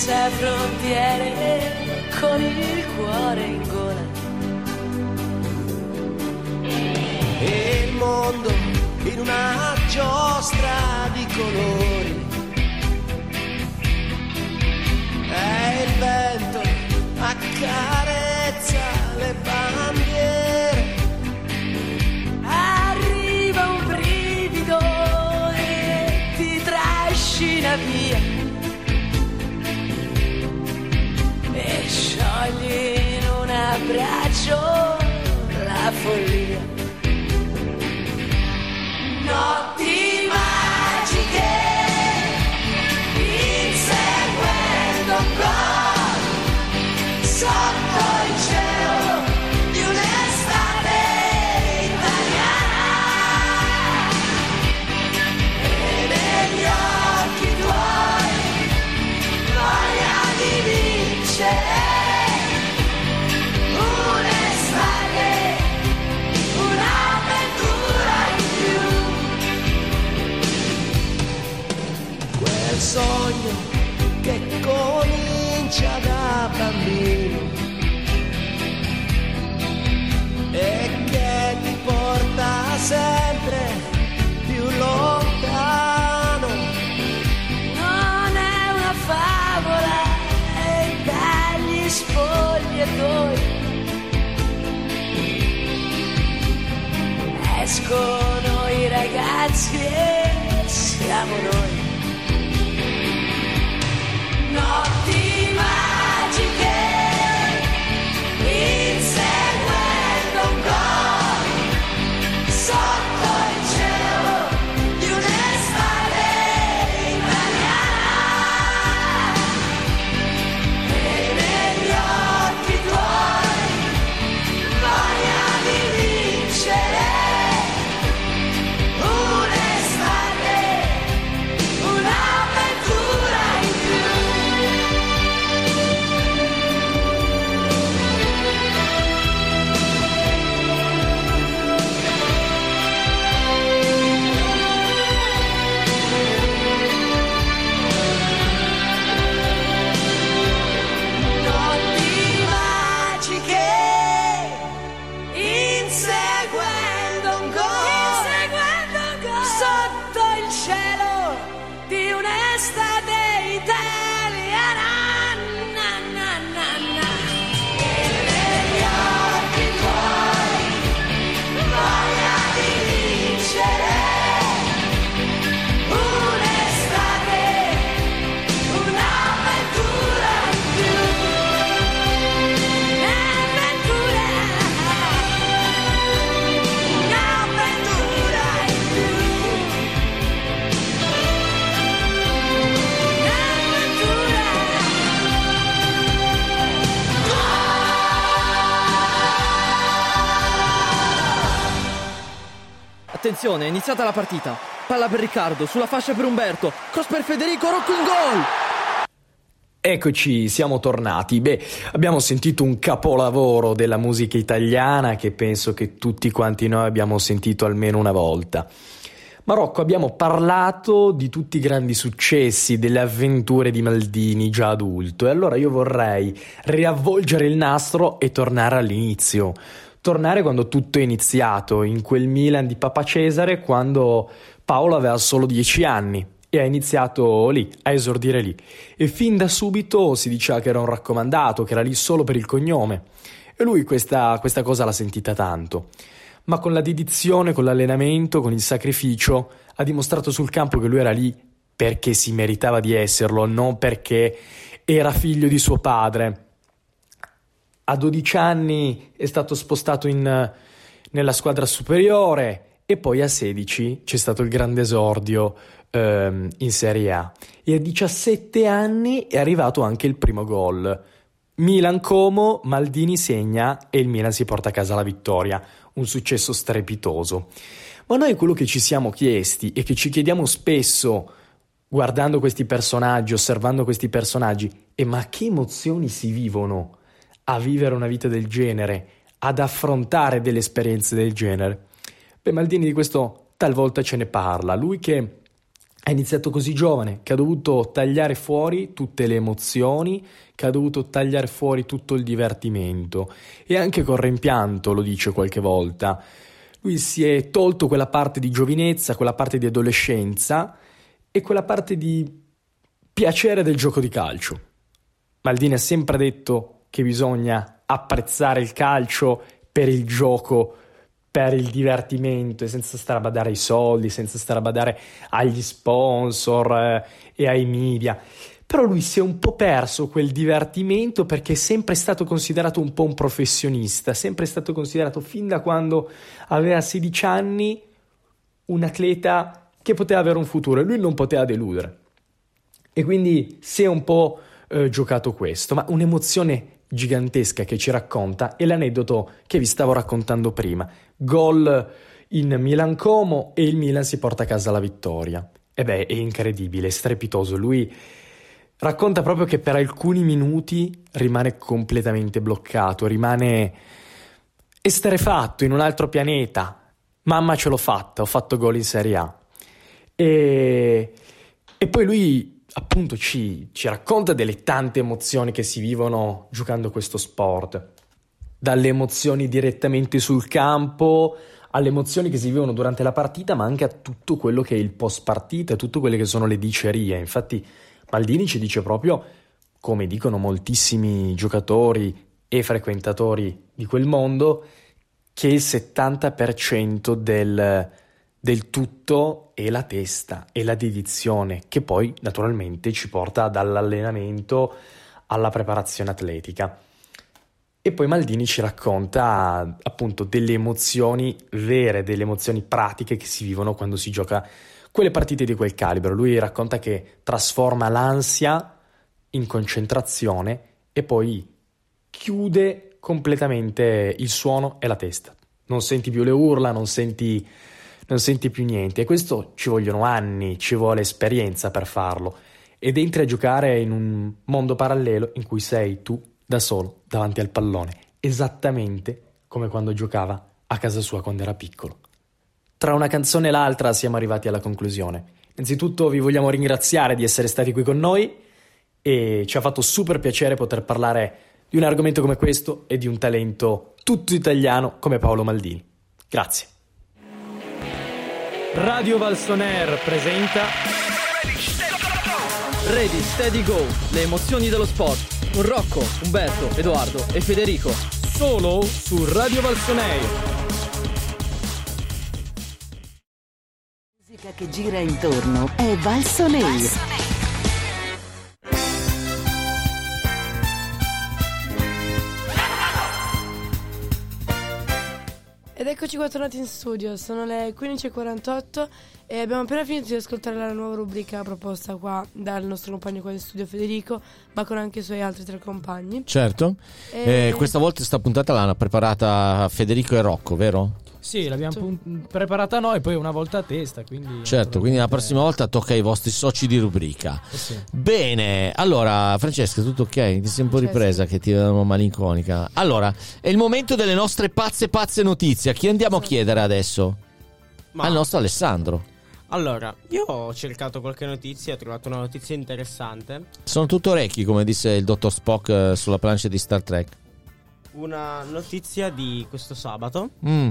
Senza frontiere, con il cuore in gola. E il mondo in una giostra di colori. E il vento accarezza le bandiere. Un abbraccio la follia. Comincia da bambino e che ti porta sempre più lontano. Non è una favola, è dagli spogliatoi. Escono i ragazzi e siamo noi. Attenzione, è iniziata la partita. Palla per Riccardo, sulla fascia per Umberto. Cross per Federico, Rocco in gol! Eccoci, siamo tornati. Beh, abbiamo sentito un capolavoro della musica italiana che penso che tutti quanti noi abbiamo sentito almeno una volta. Marocco, abbiamo parlato di tutti i grandi successi, delle avventure di Maldini già adulto, e allora io vorrei riavvolgere il nastro e tornare all'inizio. Tornare quando tutto è iniziato, in quel Milan di Papa Cesare, quando Paolo aveva solo dieci anni e ha iniziato lì, a esordire lì. E fin da subito si diceva che era un raccomandato, che era lì solo per il cognome. E lui questa, questa cosa l'ha sentita tanto. Ma con la dedizione, con l'allenamento, con il sacrificio, ha dimostrato sul campo che lui era lì perché si meritava di esserlo, non perché era figlio di suo padre. A 12 anni è stato spostato in, nella squadra superiore e poi a 16 c'è stato il grande esordio ehm, in Serie A. E a 17 anni è arrivato anche il primo gol. Milan Como, Maldini segna e il Milan si porta a casa la vittoria. Un successo strepitoso. Ma noi quello che ci siamo chiesti e che ci chiediamo spesso guardando questi personaggi, osservando questi personaggi, è ma che emozioni si vivono a vivere una vita del genere, ad affrontare delle esperienze del genere? Beh, Maldini di questo talvolta ce ne parla. Lui che ha iniziato così giovane, che ha dovuto tagliare fuori tutte le emozioni, che ha dovuto tagliare fuori tutto il divertimento e anche con rimpianto lo dice qualche volta. lui si è tolto quella parte di giovinezza, quella parte di adolescenza e quella parte di piacere del gioco di calcio. Maldini ha sempre detto che bisogna apprezzare il calcio per il gioco, per il divertimento e senza stare a badare ai soldi, senza stare a badare agli sponsor eh, e ai media. Però lui si è un po' perso quel divertimento perché è sempre stato considerato un po' un professionista, sempre stato considerato fin da quando aveva 16 anni un atleta che poteva avere un futuro e lui non poteva deludere. E quindi si è un po' eh, giocato questo, ma un'emozione gigantesca che ci racconta è l'aneddoto che vi stavo raccontando prima. Gol in Milan Como e il Milan si porta a casa la vittoria. E beh, è incredibile, è strepitoso. Lui racconta proprio che per alcuni minuti rimane completamente bloccato, rimane esterefatto in un altro pianeta. Mamma ce l'ho fatta, ho fatto gol in Serie A. E, e poi lui appunto ci, ci racconta delle tante emozioni che si vivono giocando questo sport. Dalle emozioni direttamente sul campo alle emozioni che si vivono durante la partita, ma anche a tutto quello che è il post partita, a tutte quelle che sono le dicerie. Infatti Maldini ci dice proprio, come dicono moltissimi giocatori e frequentatori di quel mondo, che il 70% del, del tutto è la testa e la dedizione, che poi naturalmente ci porta dall'allenamento alla preparazione atletica. E poi Maldini ci racconta appunto delle emozioni vere, delle emozioni pratiche che si vivono quando si gioca quelle partite di quel calibro. Lui racconta che trasforma l'ansia in concentrazione e poi chiude completamente il suono e la testa. Non senti più le urla, non senti, non senti più niente. E questo ci vogliono anni, ci vuole esperienza per farlo. Ed entri a giocare in un mondo parallelo in cui sei tu da solo davanti al pallone, esattamente come quando giocava a casa sua quando era piccolo. Tra una canzone e l'altra siamo arrivati alla conclusione. Innanzitutto vi vogliamo ringraziare di essere stati qui con noi e ci ha fatto super piacere poter parlare di un argomento come questo e di un talento tutto italiano come Paolo Maldini. Grazie. Radio Valsoner presenta Ready, steady, go. Le emozioni dello sport. Con Rocco, Umberto, Edoardo e Federico. Solo su Radio Valsoner. Musica che gira intorno è Valsoneir. Ed eccoci qua tornati in studio, sono le 15.48 e abbiamo appena finito di ascoltare la nuova rubrica proposta qua dal nostro compagno qua in studio Federico, ma con anche i suoi altri tre compagni. Certo. E- Eh, questa volta sta puntata l'hanno preparata Federico e Rocco, vero? Sì, l'abbiamo pun- preparata noi, poi una volta a testa, quindi... Certo, quindi la prossima volta tocca ai vostri soci di rubrica. Eh sì. Bene, allora Francesca, tutto ok? Ti sei un po' ripresa che ti vedono malinconica. Allora, è il momento delle nostre pazze pazze notizie. A chi andiamo a chiedere adesso? Al nostro Alessandro. Allora, io ho cercato qualche notizia, ho trovato una notizia interessante. Sono tutto orecchi, come disse il dottor Spock eh, sulla plancia di Star Trek. Una notizia di questo sabato Mm.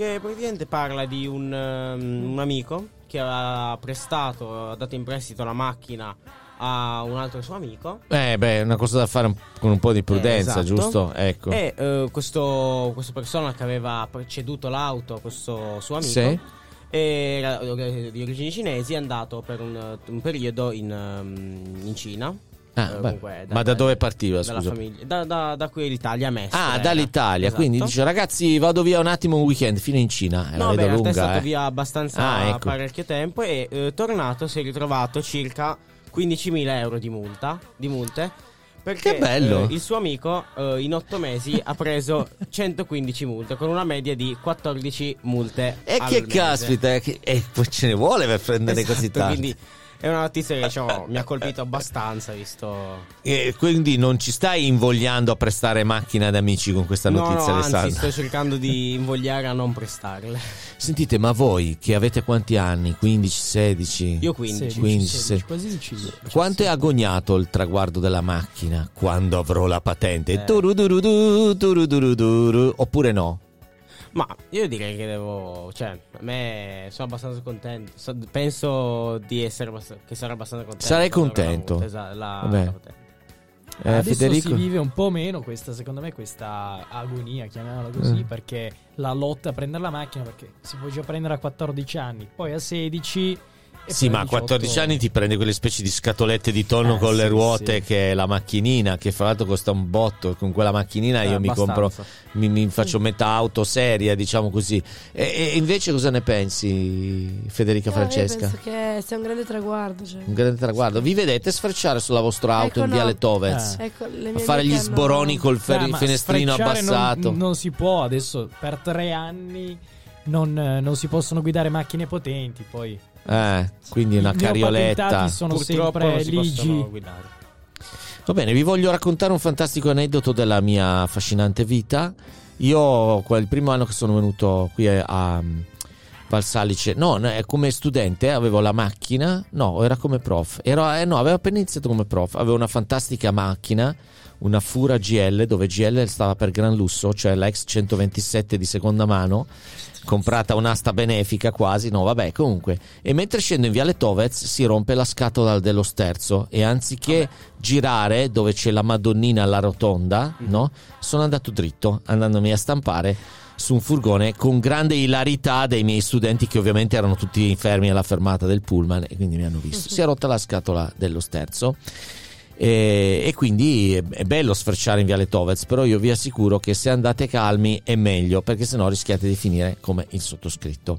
Che praticamente parla di un, um, un amico che aveva prestato, ha dato in prestito la macchina a un altro suo amico. Eh, beh, una cosa da fare un- con un po' di prudenza, Eh, esatto. giusto? Ecco. E eh, questo, questa persona che aveva preceduto l'auto a questo suo amico Sì. era eh, di origini cinesi, è andato per un, un periodo in, ehm, in Cina. Ah, Eh, comunque, ma da dove partiva, dalla scusa? famiglia- da, da, da qui l'Italia, Mestre. Ah, era. dall'Italia. Esatto. Quindi dice, ragazzi, vado via un attimo un weekend fino in Cina. E la No, beh, realtà è lunga. stato eh. via abbastanza Ah, ecco. parecchio tempo e eh, tornato si è ritrovato circa 15.000 euro di multa, di multe. Perché Che bello. eh, il suo amico eh, in 8 mesi ha preso 115 multe con una media di 14 multe E che mese. caspita, eh, che- e poi ce ne vuole per prendere così Esatto, tanto. Quindi è una notizia che diciamo, mi ha colpito abbastanza visto E quindi non ci stai invogliando a prestare macchina ad amici con questa No, notizia, no, anzi Alessandro? sto cercando di invogliare a non prestarle. Sentite, ma voi che avete quanti anni? 15, 16? Io 15. 15, 16, quasi 16. Quanto è agognato il traguardo della macchina quando avrò la patente? Eh. Turudurudù, turuduruduru. Oppure no? Ma io direi che devo. Cioè, a me sono abbastanza contento. So- penso di essere abbast- che sarò abbastanza contento. Averla contento. avuta, esa- la- Vabbè. la. Eh, Adesso Federico? si vive un po' meno questa, secondo me, questa agonia, chiamiamola così, Mm. perché la lotta a prendere la macchina, perché si può già prendere a 14 anni, poi a 16... Sì, ma a 18. 14 anni ti prende quelle specie di scatolette di tonno Eh, con le sì, ruote sì. che è la macchinina, che fra l'altro costa un botto. Con quella macchinina io Eh, mi compro, abbastanza. mi, mi faccio metà auto seria, diciamo così. E, e invece cosa ne pensi, Federica Eh, io Francesca? penso che sia un grande traguardo. Cioè. Un grande traguardo. Vi vedete sfrecciare sulla vostra auto Ecco, in no. Viale Tovez? Eh. Ecco, le a fare gli amiche hanno- sboroni col fer- Eh, finestrino sfrecciare non- abbassato. Non, si può adesso, per tre anni non, non si possono guidare macchine potenti, poi... Eh, quindi una I carioletta. sono Purtroppo sempre ligi. Va bene, vi voglio raccontare un fantastico aneddoto della mia affascinante vita. Io, quel primo anno che sono venuto qui a, a Valsalice, no, eh, come studente avevo la macchina, no, era come prof, Ero, eh, no, avevo appena iniziato come prof, avevo una fantastica macchina, una Fura GL, dove GL stava per gran lusso, cioè la X127 di seconda mano, comprata un'asta benefica quasi, no vabbè comunque, e mentre scendo in Viale Tovez si rompe la scatola dello sterzo e anziché girare dove c'è la Madonnina alla rotonda, no? Sono andato dritto, andandomi a stampare su un furgone con grande ilarità dei miei studenti che ovviamente erano tutti fermi alla fermata del pullman e quindi mi hanno visto. Si è rotta la scatola dello sterzo. E, e quindi è, bello sfrecciare in Viale Tovez, però io vi assicuro che se andate calmi è meglio, perché sennò rischiate di finire come il sottoscritto.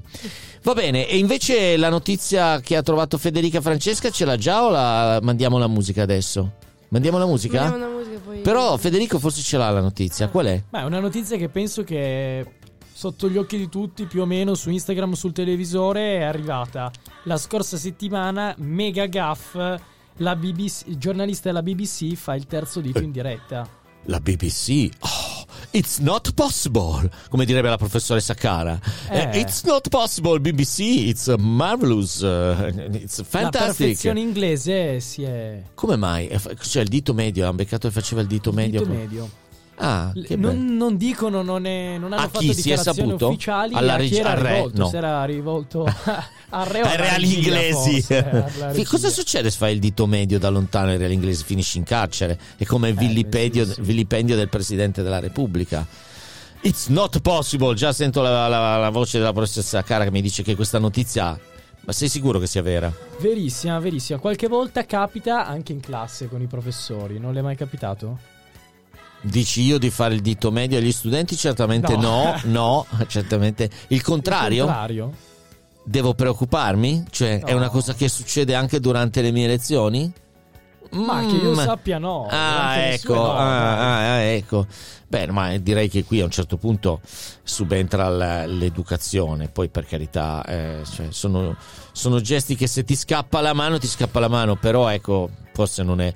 Va bene, e invece la notizia che ha trovato Federica Francesca ce l'ha già o la mandiamo la musica adesso? Mandiamo la musica? Mandiamo una musica, poi- Però Federico forse ce l'ha la notizia, qual è? Ma è una notizia che penso che sotto gli occhi di tutti, più o meno su Instagram, sul televisore, è arrivata la scorsa settimana. Mega gaff. La BBC, il giornalista della BBC fa il terzo dito in diretta. La BBC. Oh, it's not possible, come direbbe la professoressa Cara. Eh. Eh, It's not possible, BBC. It's marvelous. uh, it's La fantastic. perfezione inglese si è. Come mai? Eh, Cioè il dito medio, hanno beccato che faceva il dito medio. Dito medio. Ah. Non, non dicono, non, è- non hanno A fatto chi si è dichiarazioni saputo? ufficiali Alla a chi reg- era rivolto. No. Se era rivolto al re o Ai alla reali regia, inglesi. forse, regia. Cosa succede se fai il dito medio da lontano ai reali inglesi? Finisci in carcere. È come il vilipendio, vilipendio del presidente della Repubblica. It's not possible. Già sento la, la- la voce della professoressa Cara che mi dice che questa notizia. Ma sei sicuro che sia vera? Verissima, verissima. Qualche volta capita anche in classe con i professori. Non le è mai capitato? Dici io di fare il dito medio agli studenti? Certamente no, No. no, certamente. Il contrario? Il contrario? Devo preoccuparmi? Cioè, è No. una cosa che succede anche durante le mie lezioni? Ma che io Mm. sappia no. Ah, ecco, no, ah, ah, ecco. Beh, ma direi che qui a un certo punto subentra l'educazione, poi per carità, eh, cioè, sono, sono gesti che se ti scappa la mano, ti scappa la mano, però ecco, forse non è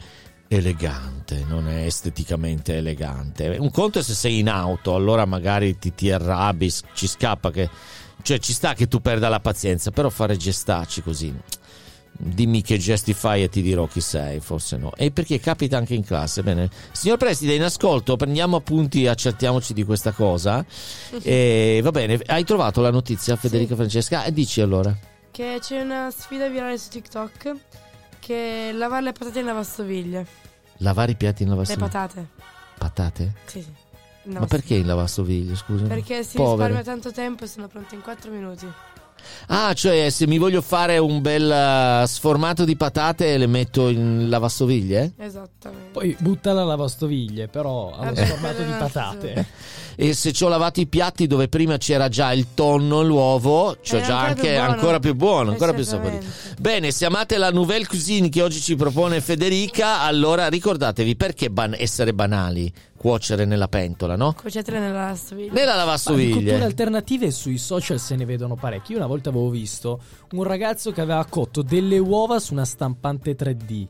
elegante, non è esteticamente elegante. Un conto è se sei in auto, allora magari ti, ti arrabbi, ci scappa che... Cioè ci sta che tu perda la pazienza, però fare gestacci così... Dimmi che gesti fai e ti dirò chi sei, forse no. E perché capita anche in classe. Bene. Signor Preside, in ascolto, prendiamo appunti, accertiamoci di questa cosa. E va bene, hai trovato la notizia, Federica Francesca? E dici allora. Che c'è una sfida virale su TikTok che lavare le patate in lavastoviglie. Lavare i piatti in Le lavastoviglie. patate. Patate? Sì, sì. In Ma perché in lavastoviglie, scusa? Perché si Povere. risparmia tanto tempo e sono pronte in 4 minuti. Ah, cioè se mi voglio fare un bel eh, sformato di patate le metto in lavastoviglie? Esattamente. Poi butta la lavastoviglie, però allo Vabbè, sformato di quello patate. E se ci ho lavato i piatti dove prima c'era già il tonno, l'uovo, c'ho È già ancora anche più buono. ancora più buono, Eh, ancora più saporito. Bene, se amate la nouvelle cuisine che oggi ci propone Federica, allora ricordatevi perché ban- essere banali, cuocere nella pentola, no? Cuocetele nella lavastoviglie. Nella Ma di cotture lavastoviglie. alternative sui social se ne vedono parecchi. Io una volta avevo visto un ragazzo che aveva cotto delle uova su una stampante 3D.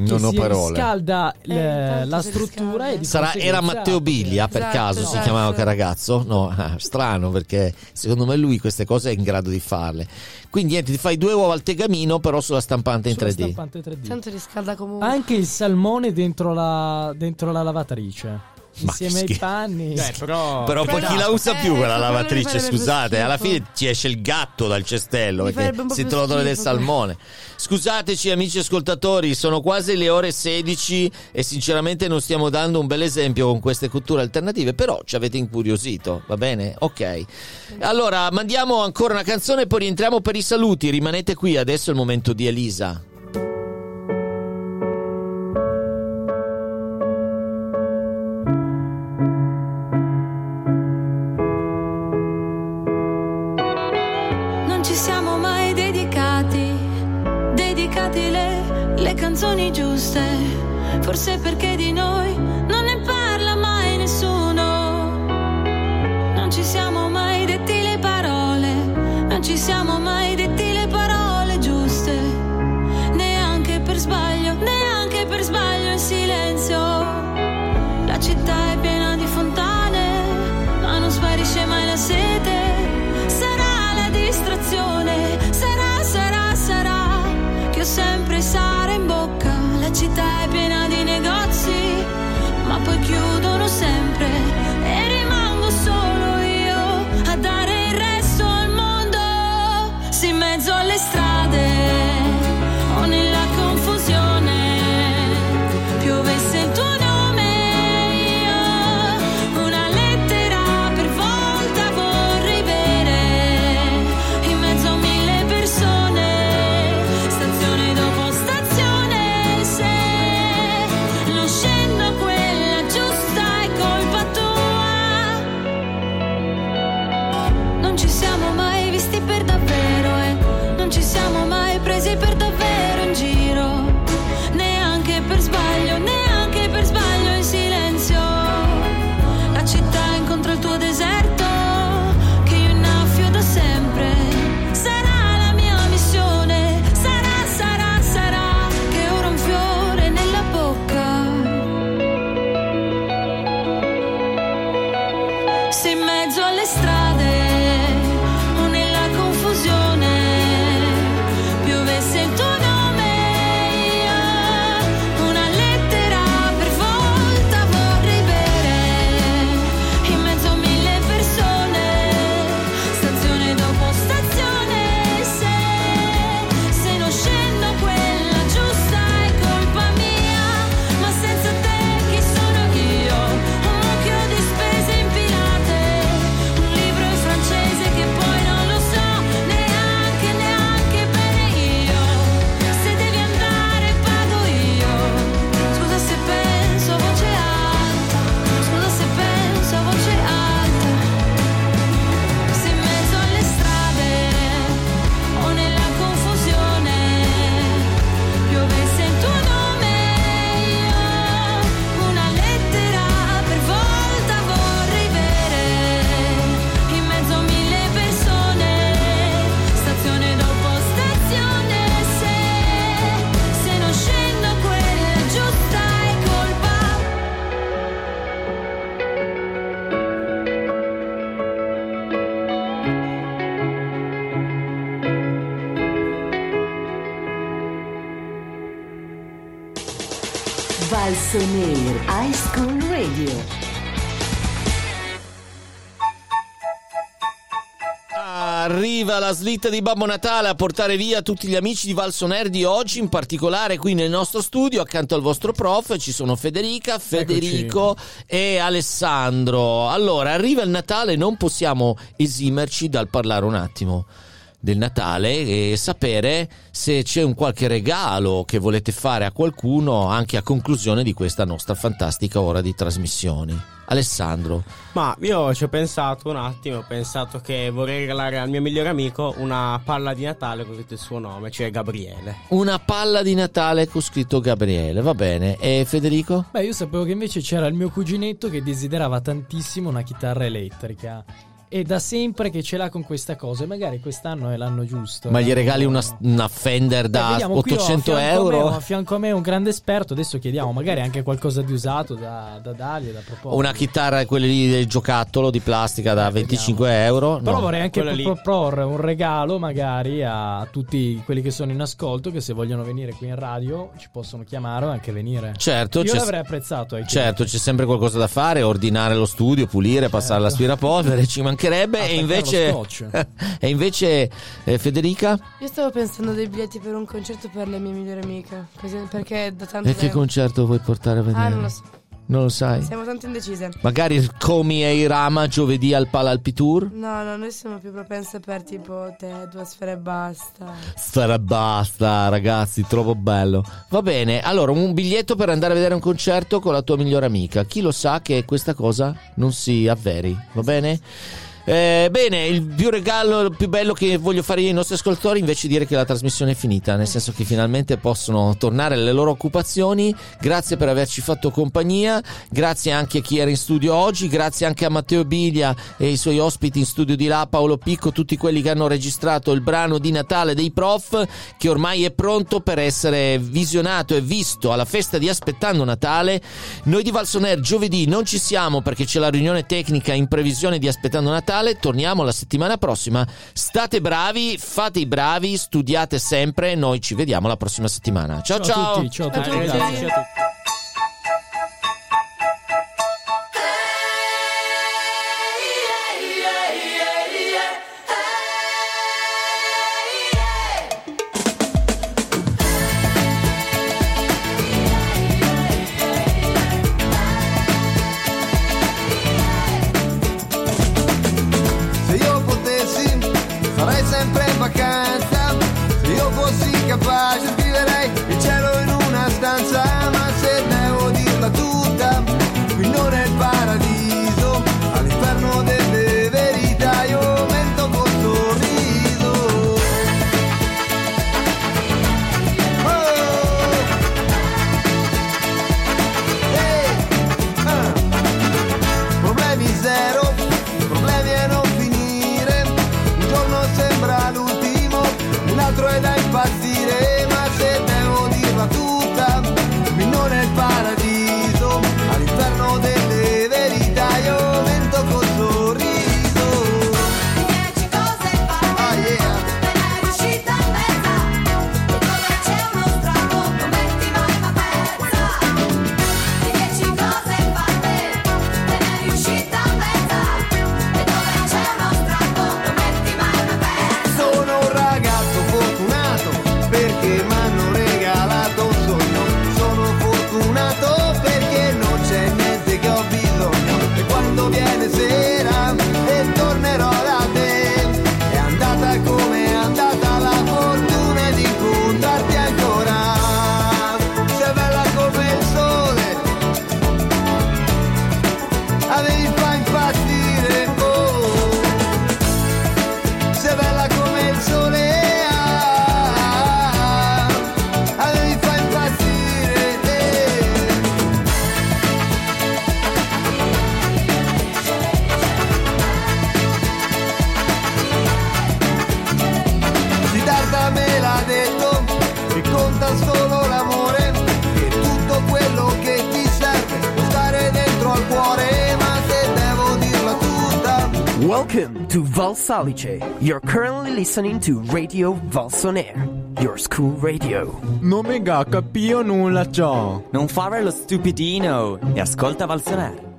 Non che ho si parole. riscalda Eh, la si struttura e di Sarà, era Matteo Biglia per Esatto, caso si esatto. chiamava quel ragazzo? No, ah, strano perché secondo me lui queste cose è in grado di farle. Quindi niente, ti fai due uova al tegamino però sulla stampante in sulla 3D. stampante 3D. Tanto riscalda comunque. Anche il salmone dentro la, dentro la lavatrice. Insieme ai panni. Cioè, però... Però poi chi la usa più eh, quella quello mi lavatrice? Scusate, alla fine ci esce il gatto dal cestello Mi perché si più trova del salmone. Scusateci, amici ascoltatori, sono quasi le ore 16 e sinceramente non stiamo dando un bel esempio con queste cotture alternative, però ci avete incuriosito, va bene? Ok. Allora, mandiamo ancora una canzone e poi rientriamo per i saluti. Rimanete qui, adesso è il momento di Elisa. Dedicati le, le canzoni giuste. Forse perché di noi non slitta di Babbo Natale a portare via tutti gli amici di Valsoner di oggi, in particolare qui nel nostro studio, accanto al vostro prof, ci sono Federica, Federico e Alessandro. Allora, arriva il Natale, non possiamo esimerci dal parlare un attimo del Natale e sapere se c'è un qualche regalo che volete fare a qualcuno anche a conclusione di questa nostra fantastica ora di trasmissioni. Alessandro, Ma io ci ho pensato un attimo, ho pensato che vorrei regalare al mio migliore amico una palla di Natale con scritto il suo nome, cioè Gabriele. una palla di Natale con scritto Gabriele, va bene. E Federico? Beh, io sapevo che invece c'era il mio cuginetto che desiderava tantissimo una chitarra elettrica. È da sempre che ce l'ha con questa cosa e magari quest'anno è l'anno giusto. Ma gli regali una, una Fender da Eh, vediamo, qui ho a 800 fianco a me- euro? a fianco a me un grande esperto, adesso chiediamo magari anche qualcosa di usato da, da dargli, da proporre. Una chitarra, quelle lì del giocattolo di plastica da 25 euro? Però No. vorrei anche quello lì. proporre un regalo magari a tutti quelli che sono in ascolto che se vogliono venire qui in radio ci possono chiamare o anche venire. Certo, Io l'avrei apprezzato. Certo, c'è sempre qualcosa da fare, ordinare lo studio, pulire, passare l'aspirapolvere, ci mancherebbe. E Attaccare invece, e invece eh, Federica? Io stavo pensando dei biglietti per un concerto per le mie migliori amiche. così- Perché da tanto E che tempo- concerto vuoi portare a vedere? Ah, non lo so. Non lo sai? Siamo tanto indecise. Magari Comi e Irama giovedì al Palalpitour? No, no, noi siamo più propense per tipo te, due sfere e basta. Sarà basta, ragazzi, troppo bello. Va bene, allora un biglietto per andare a vedere un concerto con la tua migliore amica. Chi lo sa che questa cosa non si avveri, va bene? Eh, bene, il più regalo, il più bello che voglio fare io ai nostri ascoltatori invece di dire che la trasmissione è finita, nel senso che finalmente possono tornare alle loro occupazioni. Grazie per averci fatto compagnia, grazie anche a chi era in studio oggi, grazie anche a Matteo Biglia e i suoi ospiti in studio di là, Paolo Picco, tutti quelli che hanno registrato il brano di Natale dei prof, che ormai è pronto per essere visionato e visto alla festa di Aspettando Natale. Noi di Valsoner giovedì non ci siamo perché c'è la riunione tecnica in previsione di Aspettando Natale, torniamo la settimana prossima. State bravi, fate i bravi, studiate sempre, noi ci vediamo la prossima settimana. Ciao ciao! Ciao a tutti, ciao a tutti. Ciao a tutti. Val Salice. You're currently listening to Radio Valsonair, your school radio. Non mega capio nulla ciò. Non fare lo stupidino e ascolta Valsonar.